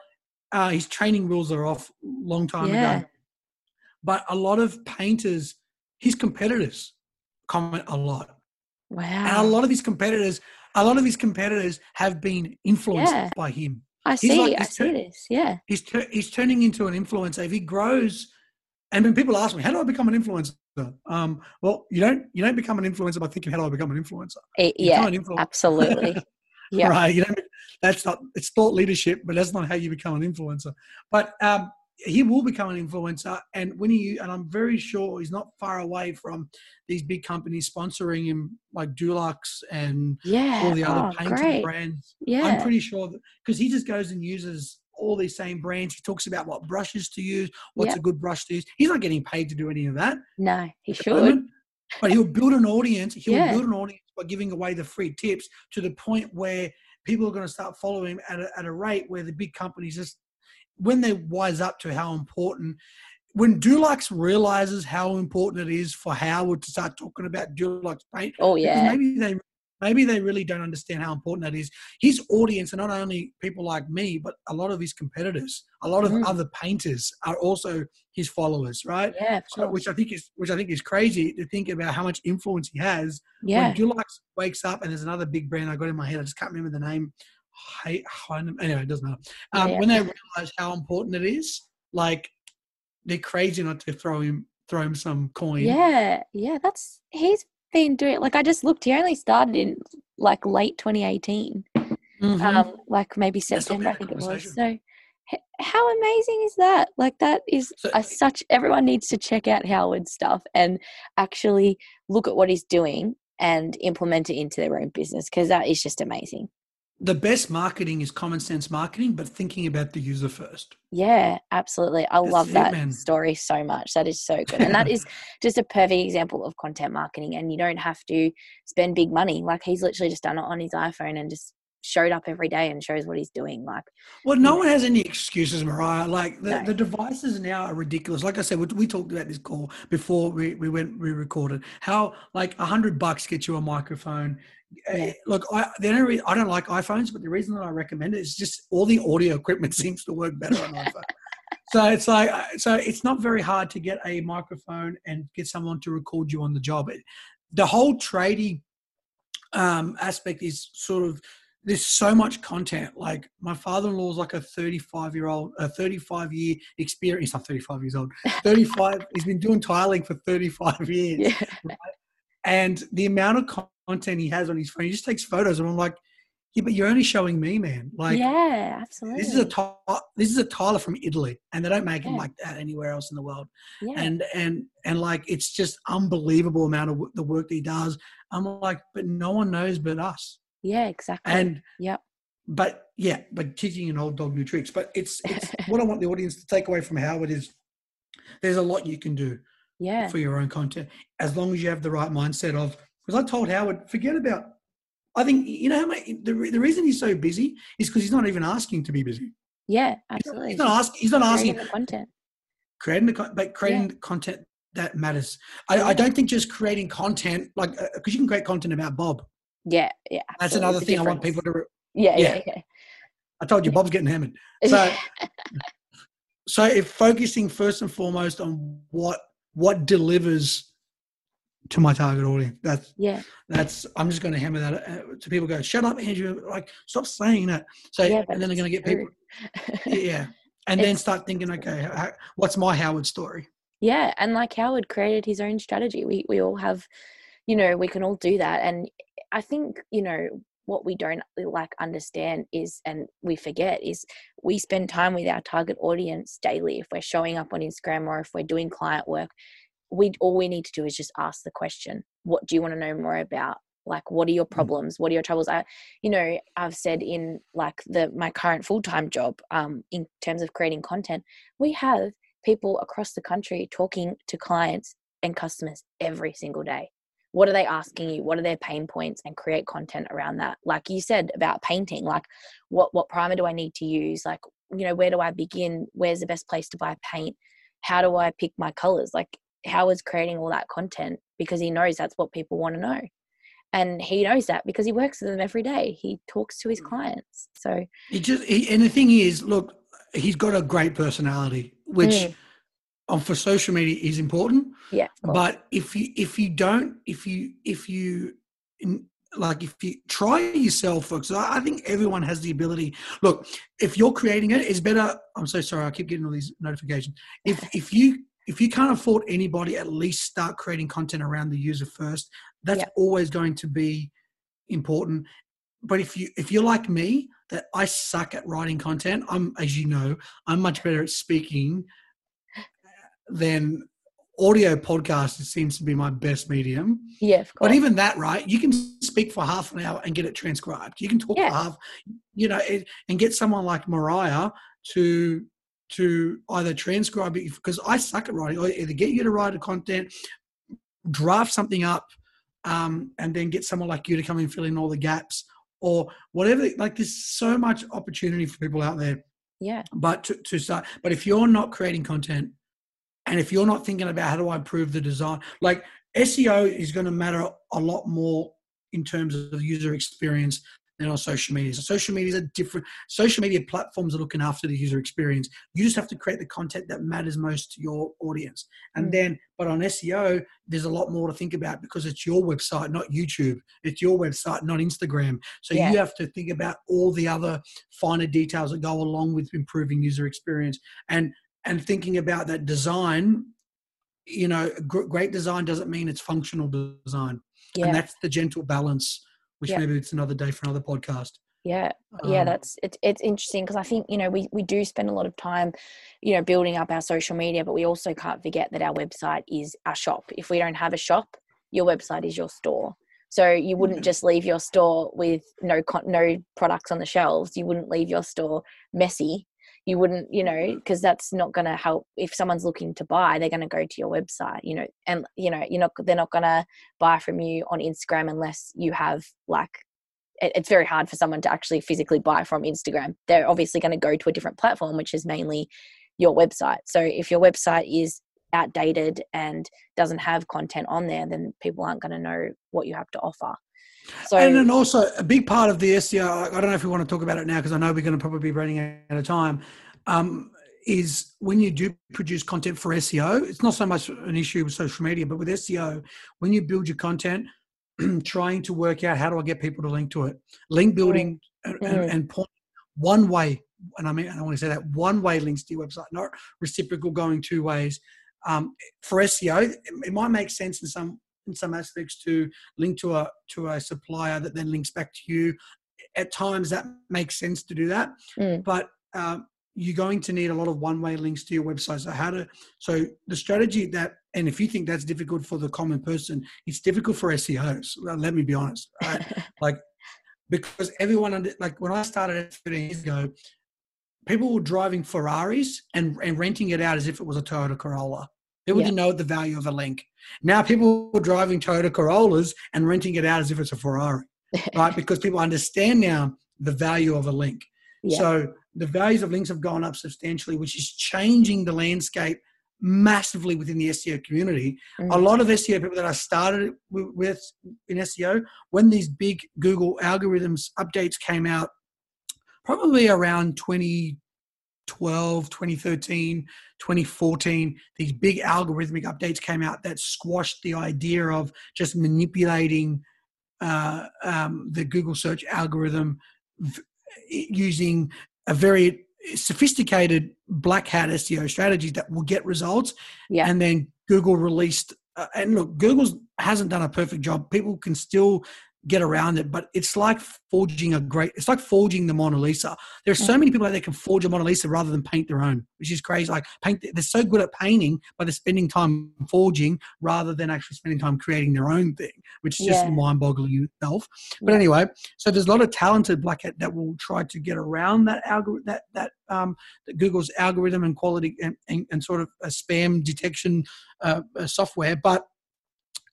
uh, his training wheels are off long time Yeah. ago. But a lot of painters, his competitors, comment a lot, Wow! and a lot of his competitors, a lot of his competitors have been influenced Yeah. by him I he's see. like I see this. Yeah. he's tur he's turning into an influencer. If he grows, and when people ask me, "How do I become an influencer?" Um, well, you don't you don't become an influencer by thinking, "How do I become an influencer?" You yeah. an influencer, Absolutely. [LAUGHS] Yeah. right? You don't. That's not. It's thought leadership, but that's not how you become an influencer. But um, he will become an influencer, and when he and I'm very sure he's not far away from these big companies sponsoring him, like Dulux and Yeah. all the other oh, painting great. brands. Yeah. I'm pretty sure that because he just goes and uses all these same brands. He talks about what brushes to use, what's Yep. a good brush to use. He's not getting paid to do any of that. no, he should. moment, But he'll build an audience. He'll Yeah. build an audience by giving away the free tips to the point where people are going to start following him at a, at a rate where the big companies just, when they wise up to how important, when Dulux realizes how important it is for Howard to start talking about Dulux paint, Oh yeah. maybe they maybe they really don't understand how important that is. His audience, and not only people like me, but a lot of his competitors, a lot of Mm. other painters are also his followers, right? Yeah. So, which I think is which I think is crazy to think about how much influence he has. yeah. When Dulux wakes up, and there's another big brand I got in my head, I just can't remember the name. Hey, anyway, it doesn't matter. Um, yeah. When they realize how important it is, like they're crazy not to throw him throw him some coin. Yeah, yeah, that's he's been doing like I just looked, he only started in like late 2018. Mhm. Um like maybe That's what we September I think it was. So h- how amazing is that? Like that is So- a, such everyone needs to check out Howard's stuff and actually look at what he's doing and implement it into their own business because that is just amazing. The best marketing is common sense marketing, but thinking about the user first. Yeah, absolutely. I That's love it, that man. story so much. That is so good. And that [LAUGHS] is just a perfect example of content marketing. And you don't have to spend big money. Like he's literally just done it on his iPhone and just showed up every day and shows what he's doing. Like, Well, no one has any excuses, Mariah. Like the, No. the devices now are ridiculous. Like I said, we, we talked about this call before we, we went we recorded. How like a hundred bucks get you a microphone. Uh, Look, I the only I don't like iPhones, but the reason that I recommend it is just all the audio equipment [LAUGHS] seems to work better on iPhone. So it's like uh, so it's not very hard to get a microphone and get someone to record you on the job. It, the whole trading um, aspect is sort of there's so much content. Like my father-in-law is like a 35 year old, a 35 year experience. He's not 35 years old. [LAUGHS] 35. he's been doing tiling for 35 years, yeah, and the amount of content he has on his phone, he just takes photos, and I'm like, yeah, but you're only showing me, man. Like yeah, absolutely. this is a this is a tiler from Italy, and they don't make Yeah. like that anywhere else in the world. yeah. And and and like it's just unbelievable amount of w- the work that he does. I'm like, but no one knows but us. Yeah, exactly. And yep. but yeah, but teaching an old dog new tricks. But it's [LAUGHS] it's what I want the audience to take away from Howard is there's a lot you can do Yeah. for your own content as long as you have the right mindset of because I told Howard forget about I think you know how much the, the reason he's so busy is because he's not even asking to be busy. Yeah, He's not- absolutely. He's not asking. He's not asking the content. creating the con- but creating the content that matters. I, I don't think just creating content like because uh, you can create content about Bob. Yeah, yeah. That's another thing I want people to. Re- yeah, yeah, yeah, yeah. I told you, Bob's getting hammered. So, [LAUGHS] so if focusing first and foremost on what what delivers to my target audience, that's yeah. That's I'm just going to hammer that uh, to people. Go, shut up, Andrew. Like, stop saying that. So, yeah, and then they're going to get people. yeah, [LAUGHS] and then start thinking, okay, how, what's my Howard story? Yeah, and like Howard created his own strategy. We we all have, you know, we can all do that, and I think you know what we don't like understand is and we forget is we spend time with our target audience daily. If we're showing up on instagram or if we're doing client work we all we need to do is just ask the question what do you want to know more about? Like what are your mm. problems? What are your troubles? I you know i've said in like the my current full-time job um in terms of creating content we have people across the country talking to clients and customers every single day what are they asking you? What are their pain points? And create content around that. Like you said about painting like what what primer do i need to use? Like you know where do i begin? Where's the best place to buy paint? How do i pick my colors? Like how is creating all that content? Because he knows that's what people want to know. And he knows that because he works with them every day. He talks to his mm. clients. So he just he, and the thing is look he's got a great personality which mm Um, for social media is important. Yeah. But if you if you don't if you if you like if you try yourself folks i think everyone has the ability look if you're creating it it's better i'm so sorry i keep getting all these notifications if [LAUGHS] if you if you can't afford anybody at least start creating content around the user first that's yep. always going to be important but if you if you're like me that i suck at writing content i'm as you know i'm much better at speaking then audio podcast seems to be my best medium. Yeah, But even that, right? You can speak for half an hour and get it transcribed. You can talk yeah. for half, you know, it, and get someone like Mariah to to either transcribe it because I suck at writing. Or either get you to write a content, draft something up, um, and then get someone like you to come and fill in all the gaps or whatever. Like there's so much opportunity for people out there. Yeah. But to, to start, but if you're not creating content and if you're not thinking about how do I improve the design, like SEO is going to matter a lot more in terms of user experience than on social media. So social media is a different social media platforms are looking after the user experience. You just have to create the content that matters most to your audience. And mm. then but on SEO, there's a lot more to think about because it's your website, not YouTube. It's your website, not Instagram. So yeah. you have to think about all the other finer details that go along with improving user experience. And and thinking about that design you know great design doesn't mean it's functional design. Yeah. and that's the gentle balance which yeah. maybe it's another day for another podcast. Yeah. Yeah um, that's it's, it's interesting because i think you know we, we do spend a lot of time you know building up our social media but we also can't forget that our website is our shop. If we don't have a shop your website is your store. So you wouldn't just leave your store with no no products on the shelves. You wouldn't leave your store messy you wouldn't you know because that's not going to help. If someone's looking to buy they're going to go to your website you know and you know you're not they're not going to buy from you on instagram unless you have like it's very hard for someone to actually physically buy from instagram. They're obviously going to go to a different platform which is mainly your website. So if your website is outdated and doesn't have content on there then people aren't going to know what you have to offer so, and then also a big part of the SEO, I don't know if we want to talk about it now because I know we're going to probably be running out of time. Um, is when you do produce content for SEO, it's not so much an issue with social media, but with SEO, when you build your content, [CLEARS THROAT] trying to work out how do I get people to link to it, link building mm-hmm. and, and point one way, and I mean I want to say that one way links to your website, not reciprocal going two ways. Um, for SEO, it might make sense in some in some aspects to link to a to a supplier that then links back to you. At times that makes sense to do that, mm. but um, you're going to need a lot of one-way links to your website. So how to so the strategy that and if you think that's difficult for the common person, it's difficult for SEOs. Let me be honest, right? [LAUGHS] like because everyone under like when I started 15 years ago, people were driving Ferraris and, and renting it out as if it was a Toyota Corolla. People yeah. didn't know the value of a link. Now people are driving Toyota Corollas and renting it out as if it's a Ferrari, [LAUGHS] right? because people understand now the value of a link. Yeah. So the values of links have gone up substantially, which is changing the landscape massively within the SEO community. Mm. A lot of SEO people that I started with, in SEO, when these big Google algorithms updates came out, probably around 2012, 2013, 2014, these big algorithmic updates came out that squashed the idea of just manipulating uh, um, the Google search algorithm v- using a very sophisticated black hat SEO strategies that will get results. Yeah. And then Google released, uh, and look, Google's hasn't done a perfect job. People can still get around it, but it's like forging a great, it's like forging the Mona Lisa. There are so many people out there can forge a Mona Lisa rather than paint their own, which is crazy. Like paint, they're so good at painting, but they're spending time forging rather than actually spending time creating their own thing, which is just Yeah. mind boggling itself. But anyway, so there's a lot of talented black hat that will try to get around that algorithm, that that um, that Google's algorithm and quality and, and, and sort of a spam detection uh, software. But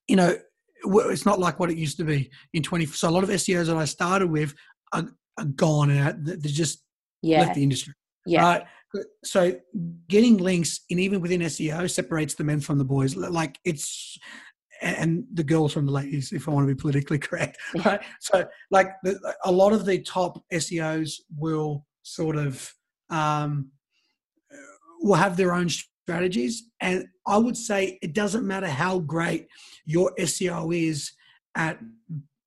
you know, it's not like what it used to be in 20. So a lot of SEOs that I started with are, are gone and they just Yeah. left the industry. Yeah. Right. So getting links in even within SEO separates the men from the boys. Like it's and the girls from the ladies, if I want to be politically [LAUGHS] correct. Right. So like the, a lot of the top SEOs will sort of um, will have their own strategies, and I would say it doesn't matter how great your SEO is at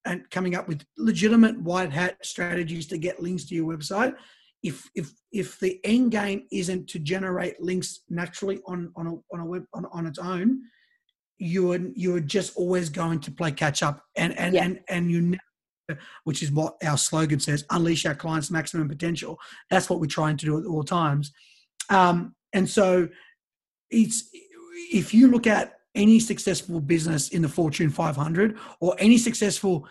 and coming up with legitimate white hat strategies to get links to your website if if if the end game isn't to generate links naturally on on a on a web on, on its own you're you're just always going to play catch up and and Yeah. and, and you never, which is what our slogan says unleash our clients maximum potential that's what we're trying to do at all times um, and so it's if you look at any successful business in the fortune 500 or any successful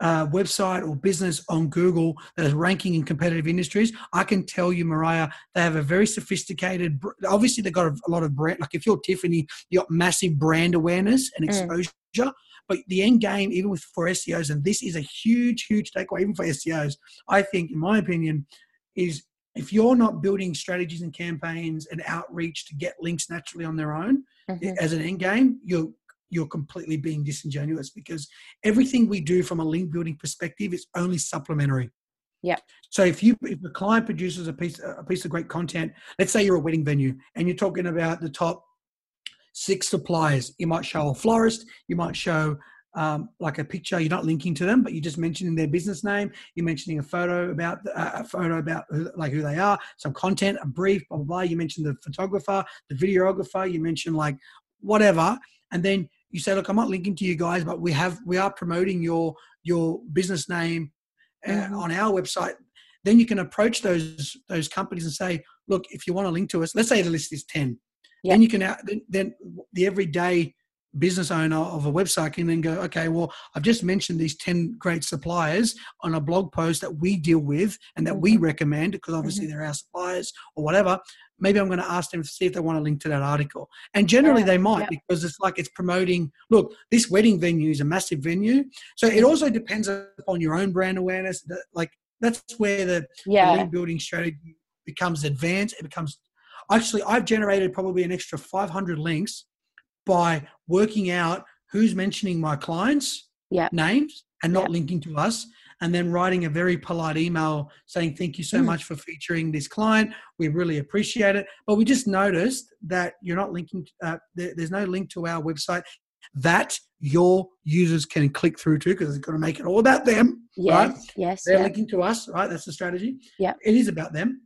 uh, website or business on Google that is ranking in competitive industries, I can tell you, Mariah, they have a very sophisticated. Obviously, they've got a, lot of brand. Like if you're Tiffany, you got massive brand awareness and Mm. exposure. But the end game, even with for SEOs, and this is a huge, huge takeaway, even for SEOs, I think, in my opinion, is if you're not building strategies and campaigns and outreach to get links naturally on their own, Mhm. as an end game, you're you're completely being disingenuous because everything we do from a link building perspective is only supplementary. Yeah. So if you if the client produces a piece a piece of great content, let's say you're a wedding venue and you're talking about the top six suppliers, you might show a florist, you might show um, like a picture. You're not linking to them, but you're just mentioning their business name. You're mentioning a photo about the- uh, a photo about who, like who they are, some content, a brief, blah blah blah. You mentioned the photographer, the videographer. You mentioned like whatever, and then you say, look, I'm not linking to you guys, but we have we are promoting your your business name uh, Mhm. on our website. Then you can approach those those companies and say, look, if you want to link to us, let's say the list is ten. Then you can then, then the everyday business owner of a website can then go, okay, well, I've just mentioned these 10 great suppliers on a blog post that we deal with and that we mm-hmm. recommend because obviously mm-hmm. they're our suppliers or whatever. Maybe I'm going to ask them to see if they want to link to that article. And generally Yeah, they might yeah. because it's like it's promoting, look, this wedding venue is a massive venue. So it mm-hmm. also depends upon your own brand awareness. That- Like that's where the, the Yeah. link building strategy becomes advanced. It becomes actually I've generated probably an extra 500 links by working out who's mentioning my clients' Yeah. names and not Yeah. linking to us, and then writing a very polite email saying thank you so Mm. much for featuring this client. We really appreciate it. But we just noticed that you're not linking. Uh, there, there's no link to our website that your users can click through to because it's got to make it all about them. Right? Yes. Yes. they're Yeah. linking to us right that's the strategy Yeah. it is about them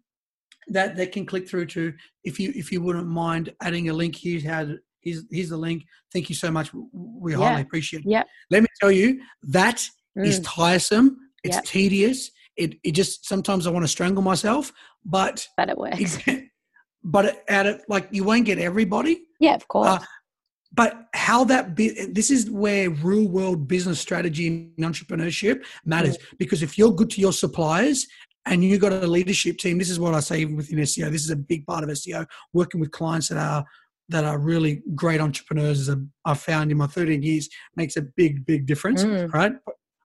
that they can click through to if you if you wouldn't mind adding a link here's how to, here's, here's the link thank you so much we Yeah. highly appreciate it Yeah. let me tell you that is Mm. tiresome it's Yep. tedious it, it just sometimes i want to strangle myself but But it works. but out of like you won't get everybody Yeah. Of course. uh, but how that be, this is where real world business strategy and entrepreneurship matters because if you're good to your suppliers and you've got a leadership team this is what i say even within seo this is a big part of seo working with clients that are that are really great entrepreneurs i've found in my 13 years makes a big big difference Mm. right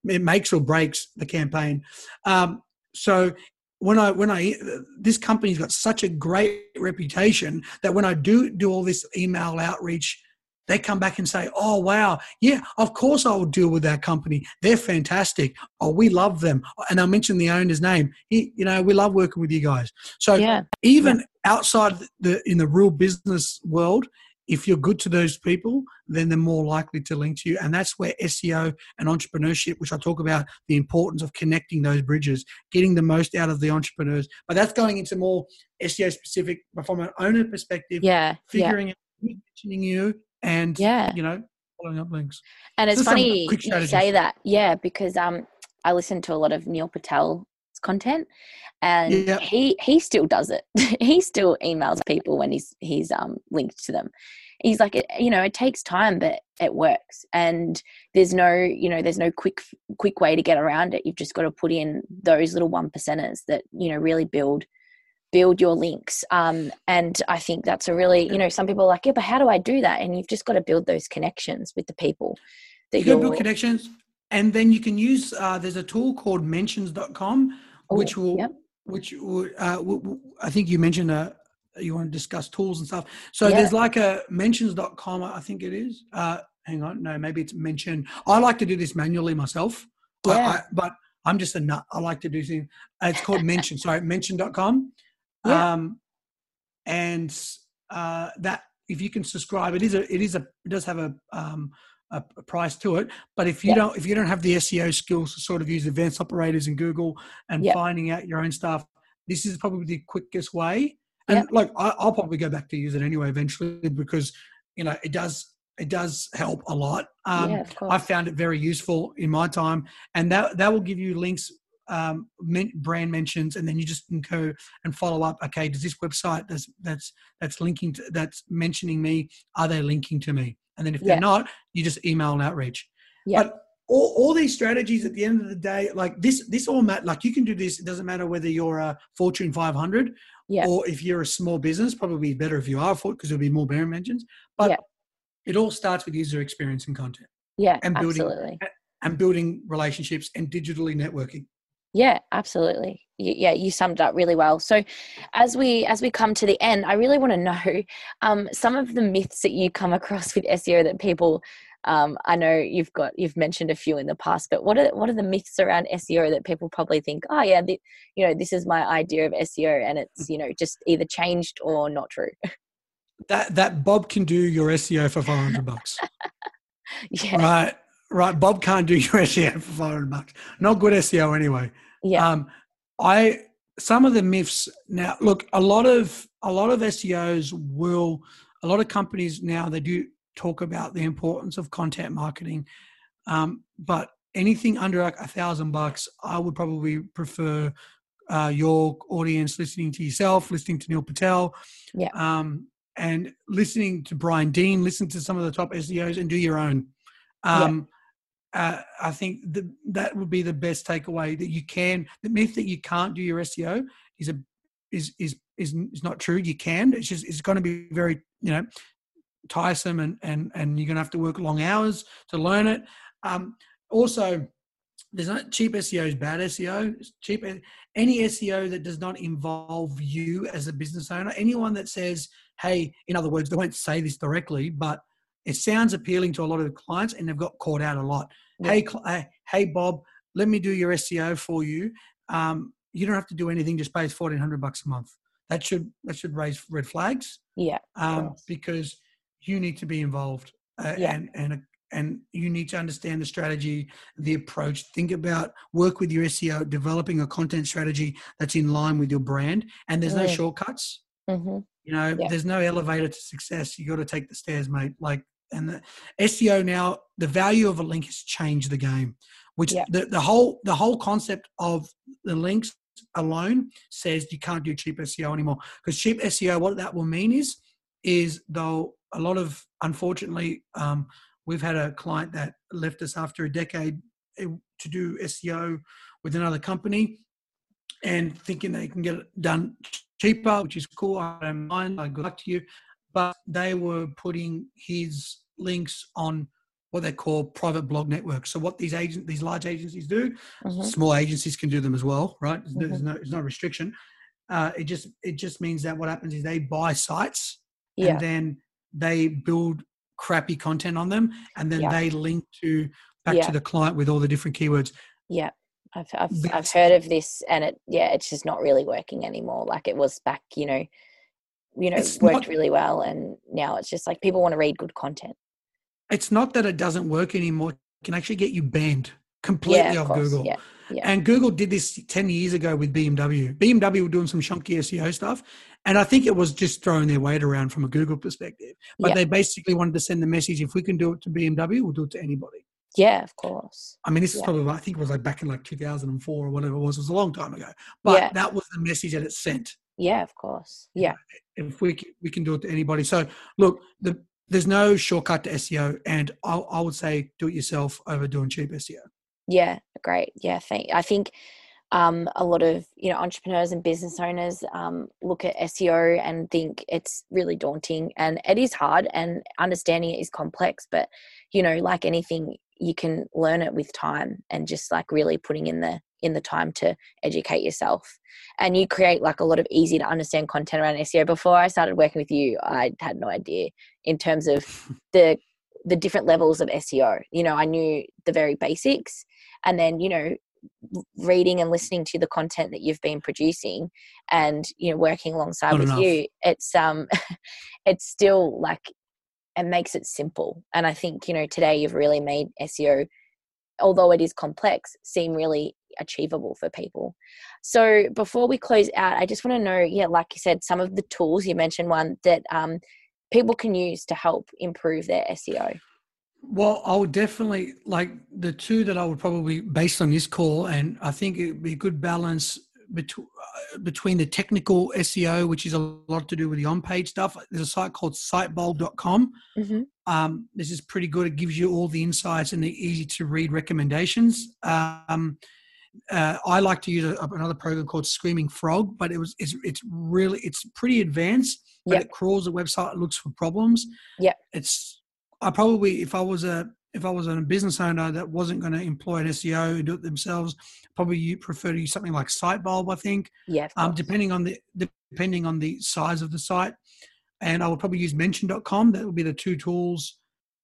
it makes or breaks the campaign um, so when I when I this company's got such a great reputation that when I do do all this email outreach, they come back and say, "Oh wow, yeah, of course I will deal with that company. They're fantastic. Oh, we love them." And I'll mention the owner's name. He, you know, we love working with you guys. So Yeah. even Yeah. outside the in the real business world, if you're good to those people, then they're more likely to link to you. And that's where SEO and entrepreneurship, which I talk about the importance of connecting those bridges, getting the most out of the entrepreneurs. But that's going into more SEO specific, but from an owner perspective, Yeah. Yeah. figuring out who's mentioning you and Yeah. you know, following up links. And it's some funny you say that, yeah, because um, I listen to a lot of Neil Patel's content, and Yeah. he he still does it. [LAUGHS] he still emails people when he's he's um linked to them. He's like, it, you know, it takes time, but it works, and there's no, you know, there's no quick quick way to get around it. You've just got to put in those little one percenters that you know really build build your links um, and i think that's a really you know some people are like yeah but how do i do that and you've just got to build those connections with the people that You can build connections and then you can use uh, there's a tool called mentions.com which Oh, will yep. which would uh, w- w- I think you mentioned uh, you want to discuss tools and stuff. So Yeah. there's like a mentions.com, I think it is. Uh, hang on, no, maybe it's mention. I like to do this manually myself, I- Yeah. I, but I'm just a nut. I like to do things. It's called mention. Sorry, mention.com. Yeah. Um, and uh, that if you can subscribe, it is a it is a it does have a um, a, a price to it. But if you Yeah. don't if you don't have the SEO skills to sort of use advanced operators in Google and Yeah. finding out your own stuff, this is probably the quickest way. And Yeah. like I, I'll probably go back to use it anyway eventually because you know it does it does help a lot. Um, yeah of course I found it very useful in my time, and that that will give you links, um, brand mentions, and then you just can go and follow up. Okay, does this website that's that's that's linking to that's mentioning me? Are they linking to me? And then if Yeah. they're not, you just email and outreach. Yeah. But all, all these strategies at the end of the day, like this, this all matter. Like you can do this. It doesn't matter whether you're a Fortune 500 Yeah. or if you're a small business. Probably better if you are, because there'll be more brand mentions. But Yeah. it all starts with user experience and content yeah and building- absolutely and building relationships and digitally networking. Yeah absolutely yeah you summed it up really well so as we as we come to the end i really want to know um, some of the myths that you come across with seo that people um, i know you've got you've mentioned a few in the past but what are what are the myths around seo that people probably think oh yeah the, you know this is my idea of seo and it's you know just either changed or not true [LAUGHS] That that Bob can do your SEO for 500 bucks. [LAUGHS] yeah right. Right. Bob can't do your SEO for 500 bucks. Not good SEO anyway. Yeah Um, I some of the myths now. Look, a lot of a lot of SEOs will. A lot of companies now they do talk about the importance of content marketing, um, but anything under like a thousand bucks, I would probably prefer uh, your audience listening to yourself, listening to Neil Patel, Yeah. um, and listening to Brian Dean, listen to some of the top SEOs, and do your own. Um, uh, I think the, that would be the best takeaway that you can. The myth that you can't do your SEO is a is is is, is not true. You can. It's just it's going to be very you know tiresome and and and you're going to have to work long hours to learn it. Um, also, there's not cheap SEO is bad SEO. It's cheap any SEO that does not involve you as a business owner. Anyone that says, "Hey," in other words, they won't say this directly, but it sounds appealing to a lot of the clients, and they've got caught out a lot. Yeah. Hey, hey, Bob, let me do your SEO for you. Um, you don't have to do anything; just pay us fourteen hundred bucks a month. That should that should raise red flags yeah um, because you need to be involved uh, Yeah. and and and you need to understand the strategy, the approach. Think about work with your SEO, developing a content strategy that's in line with your brand. And there's no Mm. shortcuts. hmm You know, Yeah. there's no elevator to success. You got to take the stairs, mate. Like, and the SEO now, the value of a link has changed the game. Which Yeah. the, the whole the whole concept of the links alone says you can't do cheap SEO anymore. Because cheap SEO, what that will mean is, is though a lot of unfortunately, um, we've had a client that left us after a decade eh, to do SEO with another company, and thinking they can get it done cheaper, which is cool. I don't mind. Like, good luck to you. But they were putting his links on what they call private blog networks. So what these agent, these large agencies do, Mhm. small agencies can do them as well, right? There's, no- Mm-hmm. no, there's no restriction. Uh, it just it just means that what happens is they buy sites Yeah. and then they build crappy content on them, and then Yeah. they link to back Yeah. to the client with all the different keywords. Yeah. I've, I've, I've heard of this and it, yeah, it's just not really working anymore. Like it was back, you know, you know, It's worked not- really well. And now it's just like people want to read good content. It's not that it doesn't work anymore; it can actually get you banned completely Yeah, off course. Google. Yeah. yeah. And Google did this 10 years ago with BMW. BMW were doing some chunky SEO stuff. And I think it was just throwing their weight around from a Google perspective. But they basically wanted to send the message if we can do it to BMW, we'll do it to anybody. Yeah, of course. I mean, this is probably, I think it was like back in like 2004 or whatever it was. It was a long time ago. But that was the message that it sent. Yeah, of course. Yeah. If we we can do it to anybody. So look, the, there's no shortcut to SEO. And I, I would say do it yourself over doing cheap SEO. Yeah, great. Yeah, thank. I think um, a lot of you know entrepreneurs and business owners um, look at SEO and think it's really daunting, and it is hard, and understanding it is complex. But you know, like anything, you can learn it with time, and just like really putting in the in the time to educate yourself. And you create like a lot of easy to understand content around SEO. Before I started working with you, I had no idea in terms of the the different levels of SEO. You know, I knew the very basics, and then you know, reading and listening to the content that you've been producing, and you know, working alongside Not with enough. you. It's um, [LAUGHS] it's still like it makes it simple. And I think you know today you've really made SEO, although it is complex, seem really achievable for people. So before we close out, I just want to know, yeah, like you said, some of the tools you mentioned one that um, people can use to help improve their SEO. Well, I would definitely like the two that I would probably, based on this call, and I think it would be a good balance between between the technical SEO, which is a lot to do with the on-page stuff. There's a site called sitebulb.com. Mm-hmm. Um, this is pretty good. It gives you all the insights and the easy to read recommendations. Um, uh, I like to use a, another program called Screaming Frog, but it was it's it's really it's pretty advanced. But Yep. it crawls the website, and looks for problems. Yeah, It's I probably if I was a if I was a business owner that wasn't going to employ an SEO and do it themselves, probably you prefer to use something like Sitebulb. I think Yeah. um, depending on the depending on the size of the site. And I would probably use mention.com. That would be the two tools.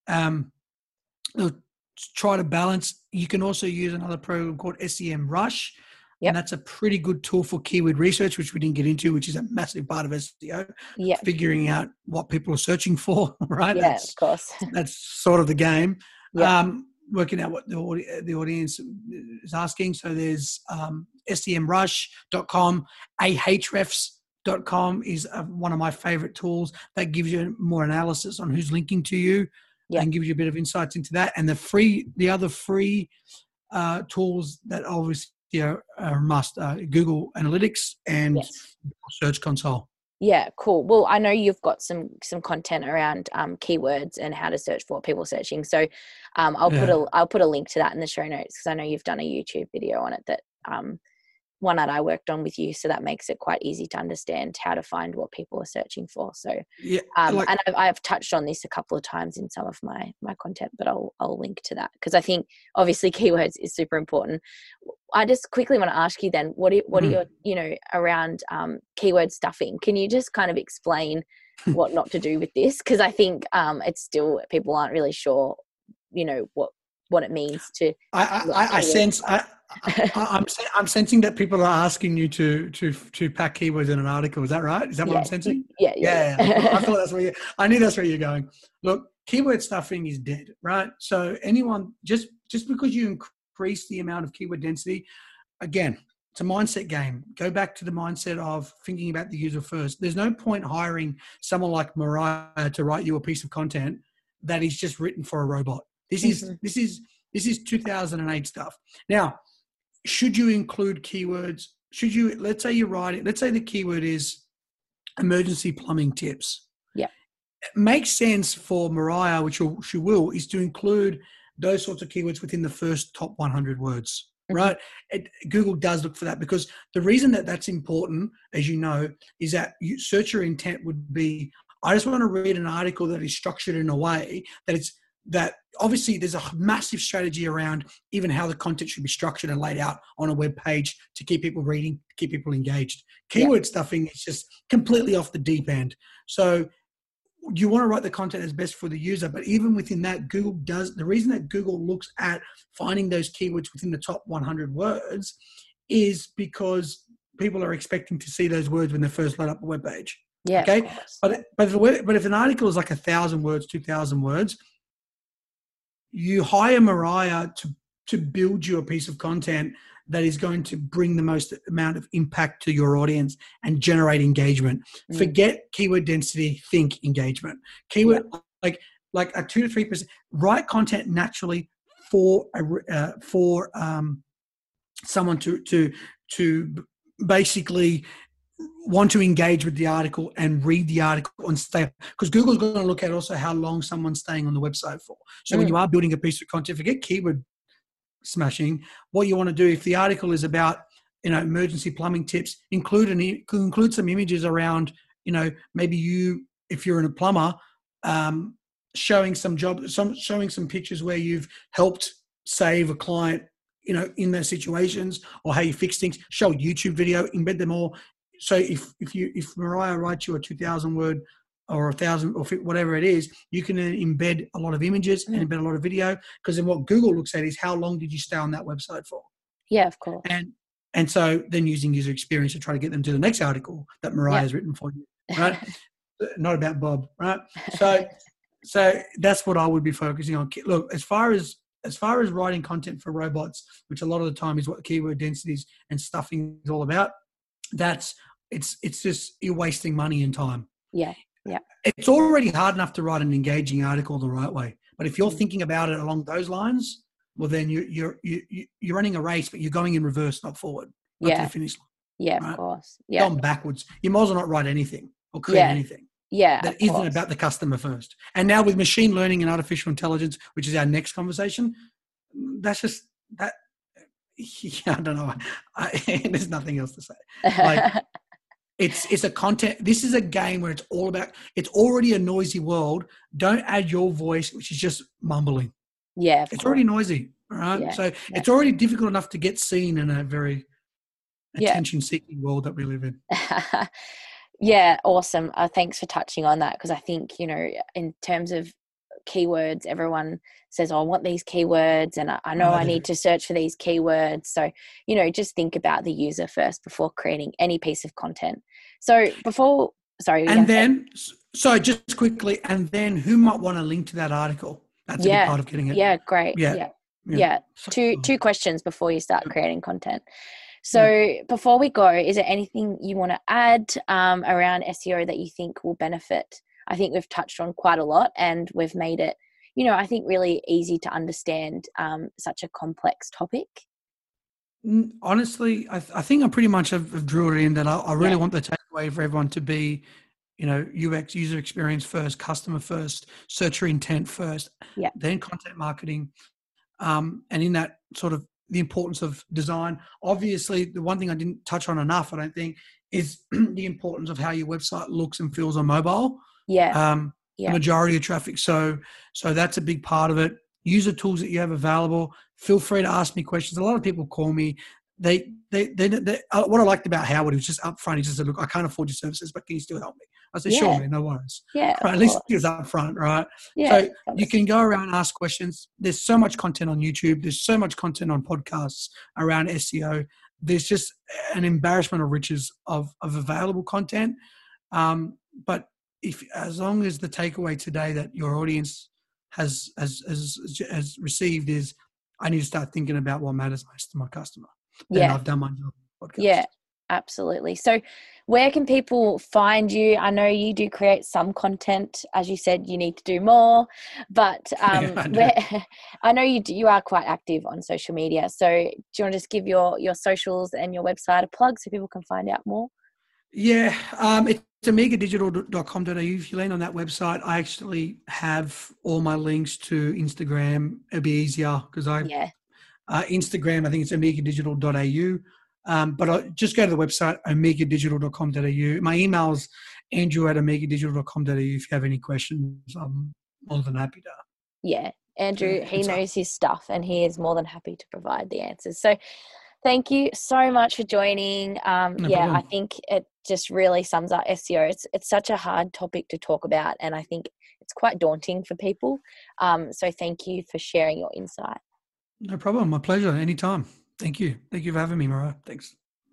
Um, try to balance. You can also use another program called SEMrush. Yep. And that's a pretty good tool for keyword research, which we didn't get into, which is a massive part of SEO, yeah. figuring out what people are searching for, [LAUGHS] right? Yeah, That's, of course. [LAUGHS] that's sort of the game. Yeah. Um, working out what the, the audience is asking. So there's um, semrush.com, ahrefs.com is uh, one of my favorite tools that gives you more analysis on who's linking to you Yeah. and gives you a bit of insights into that. And the free, the other free uh, tools that obviously are, are a must uh, Google Analytics and Yes. Search Console. Yeah, cool. Well, I know you've got some some content around um, keywords and how to search for people searching. So, um, I'll put a I'll put a link to that in the show notes because I know you've done a YouTube video on it that um, one that I worked on with you. So that makes it quite easy to understand how to find what people are searching for. So, Yeah. um, like- and I've, I've touched on this a couple of times in some of my my content, but I'll I'll link to that because I think obviously keywords is super important. I just quickly want to ask you then, what are, what Mhm. are your you know around um, keyword stuffing? Can you just kind of explain [LAUGHS] what not to do with this? Because I think um, it's still people aren't really sure, you know what what it means to. I, I, I, I sense I, [LAUGHS] I'm I'm sensing that people are asking you to to to pack keywords in an article. Is that right? Is that what yeah, I'm sensing? Yeah, yeah, Yeah, I, thought, I thought that's where you. [LAUGHS] I knew that's where you're going. Look, keyword stuffing is dead, right? So anyone just just because you increase the amount of keyword density, again, it's a mindset game. Go back to the mindset of thinking about the user first. There's no point hiring someone like Mariah to write you a piece of content that is just written for a robot. This is Mhm. this is this is 2008 stuff. Now, should you include keywords? Should you let's say you're writing, let's say the keyword is emergency plumbing tips. Yeah. It makes sense for Mariah, which she will, is to include those sorts of keywords within the first top 100 words, Mhm. right? It, Google does look for that because the reason that that's important, as you know, is that you, searcher intent would be I just want to read an article that is structured in a way that it's that obviously there's a massive strategy around even how the content should be structured and laid out on a web page to keep people reading, keep people engaged. Keyword yeah. stuffing is just completely off the deep end. So you want to write the content as best for the user, but even within that, Google does the reason that Google looks at finding those keywords within the top 100 words is because people are expecting to see those words when they first load up a web page. Yeah. Okay. But but if, but if an article is like a thousand words, two thousand words, you hire Mariah to to build you a piece of content that is going to bring the most amount of impact to your audience and generate engagement. Mm. Forget keyword density, think engagement. Keyword yeah. like like a two to three percent. Write content naturally for a uh, for um, someone to to to basically want to engage with the article and read the article and stay because google's going to look at also how long someone's staying on the website for. So mm. when you are building a piece of content forget keyword smashing. What you want to do if the article is about you know emergency plumbing tips include an include some images around you know maybe you if you're in a plumber um, showing some job some showing some pictures where you've helped save a client you know in those situations or how you fix things. Show a youtube video embed them all so if if you if mariah writes you a 2000 word or a thousand or whatever it is you can embed a lot of images and mm. embed a lot of video because then what google looks at is how long did you stay on that website for? Yeah of course. And and so then using user experience to try to get them to the next article that mariah yeah. has written for you right? [LAUGHS] Not about bob right? [LAUGHS] So so that's what i would be focusing on. Look as far as as far as writing content for robots, which a lot of the time is what keyword densities and stuffing is all about, that's it's it's just you're wasting money and time. Yeah. Yeah. It's already hard enough to write an engaging article the right way. But if you're mm. thinking about it along those lines, well then you you're you, you're running a race, but you're going in reverse, not forward. Not yeah. To the finish line. Yeah, right? of course. Yeah. Going backwards. You might as well not write anything or create yeah. anything yeah that isn't about the customer first and now with machine learning and artificial intelligence which is our next conversation that's just that [LAUGHS] yeah, i don't know I, [LAUGHS] there's nothing else to say like [LAUGHS] it's it's a content this is a game where it's all about it's already a noisy world. Don't add your voice which is just mumbling. Yeah it's already noisy all right? Yeah, so yeah. it's already difficult enough to get seen in a very attention seeking world that we live in. [LAUGHS] Yeah awesome. Uh, thanks for touching on that because i think you know in terms of keywords. Everyone says oh, i want these keywords and i, I know i need [LAUGHS] to search for these keywords. So you know just think about the user first before creating any piece of content. So before sorry and then say? so just quickly and then who might want to link to that article? That's yeah. a part of getting it. Yeah great. Yeah. Yeah, yeah. yeah. two two questions before you start creating content. So before we go, is there anything you want to add um, around SEO that you think will benefit? I think we've touched on quite a lot and we've made it, you know, I think really easy to understand um, such a complex topic. Honestly, I, th- I think I pretty much have, have drew it in that I, I really yeah. want the takeaway for everyone to be, you know, UX user experience first, customer first, searcher intent first, yeah. then content marketing. Um, and in that sort of the importance of design. Obviously, the one thing I didn't touch on enough, I don't think, is [CLEARS THROAT] the importance of how your website looks and feels on mobile. Yeah. Um, yeah. The majority of traffic. So, so that's a big part of it. Use the tools that you have available. Feel free to ask me questions. A lot of people call me. They, they, they, they uh, what I liked about Howard, he was just upfront. He just said, "Look, I can't afford your services, but can you still help me?" I said, yeah. "Sure, man, no worries." Yeah. Right, at least he was upfront, right? Yeah. So you can go around ask questions. There's so much content on YouTube. There's so much content on podcasts around SEO. There's just an embarrassment of riches of of available content. Um, but if as long as the takeaway today that your audience has has has, has received is, I need to start thinking about what matters most to my customer. Then yeah. I've done my job. Podcast. Yeah, absolutely. So, where can people find you? I know you do create some content, as you said, you need to do more, but [LAUGHS] um, yeah, I, where, [LAUGHS] I know you do, you are quite active on social media. So, do you want to just give your your socials and your website a plug so people can find out more? Yeah, um, it's omegadigital.com.au. If you land on that website, I actually have all my links to Instagram. It'll be easier because I yeah. Uh, Instagram, I think it's omegadigital.au. Um, but I, just go to the website, omegadigital.com.au. My email's andrew at omegadigital.com.au. If you have any questions, I'm more than happy to yeah, Andrew, he knows his stuff and he is more than happy to provide the answers. So thank you so much for joining. Um, No yeah, I think it just really sums up SEO. It's it's such a hard topic to talk about and I think it's quite daunting for people. Um, so thank you for sharing your insight. No problem. My pleasure. Anytime. Thank you. Thank you for having me, Mariah. Thanks.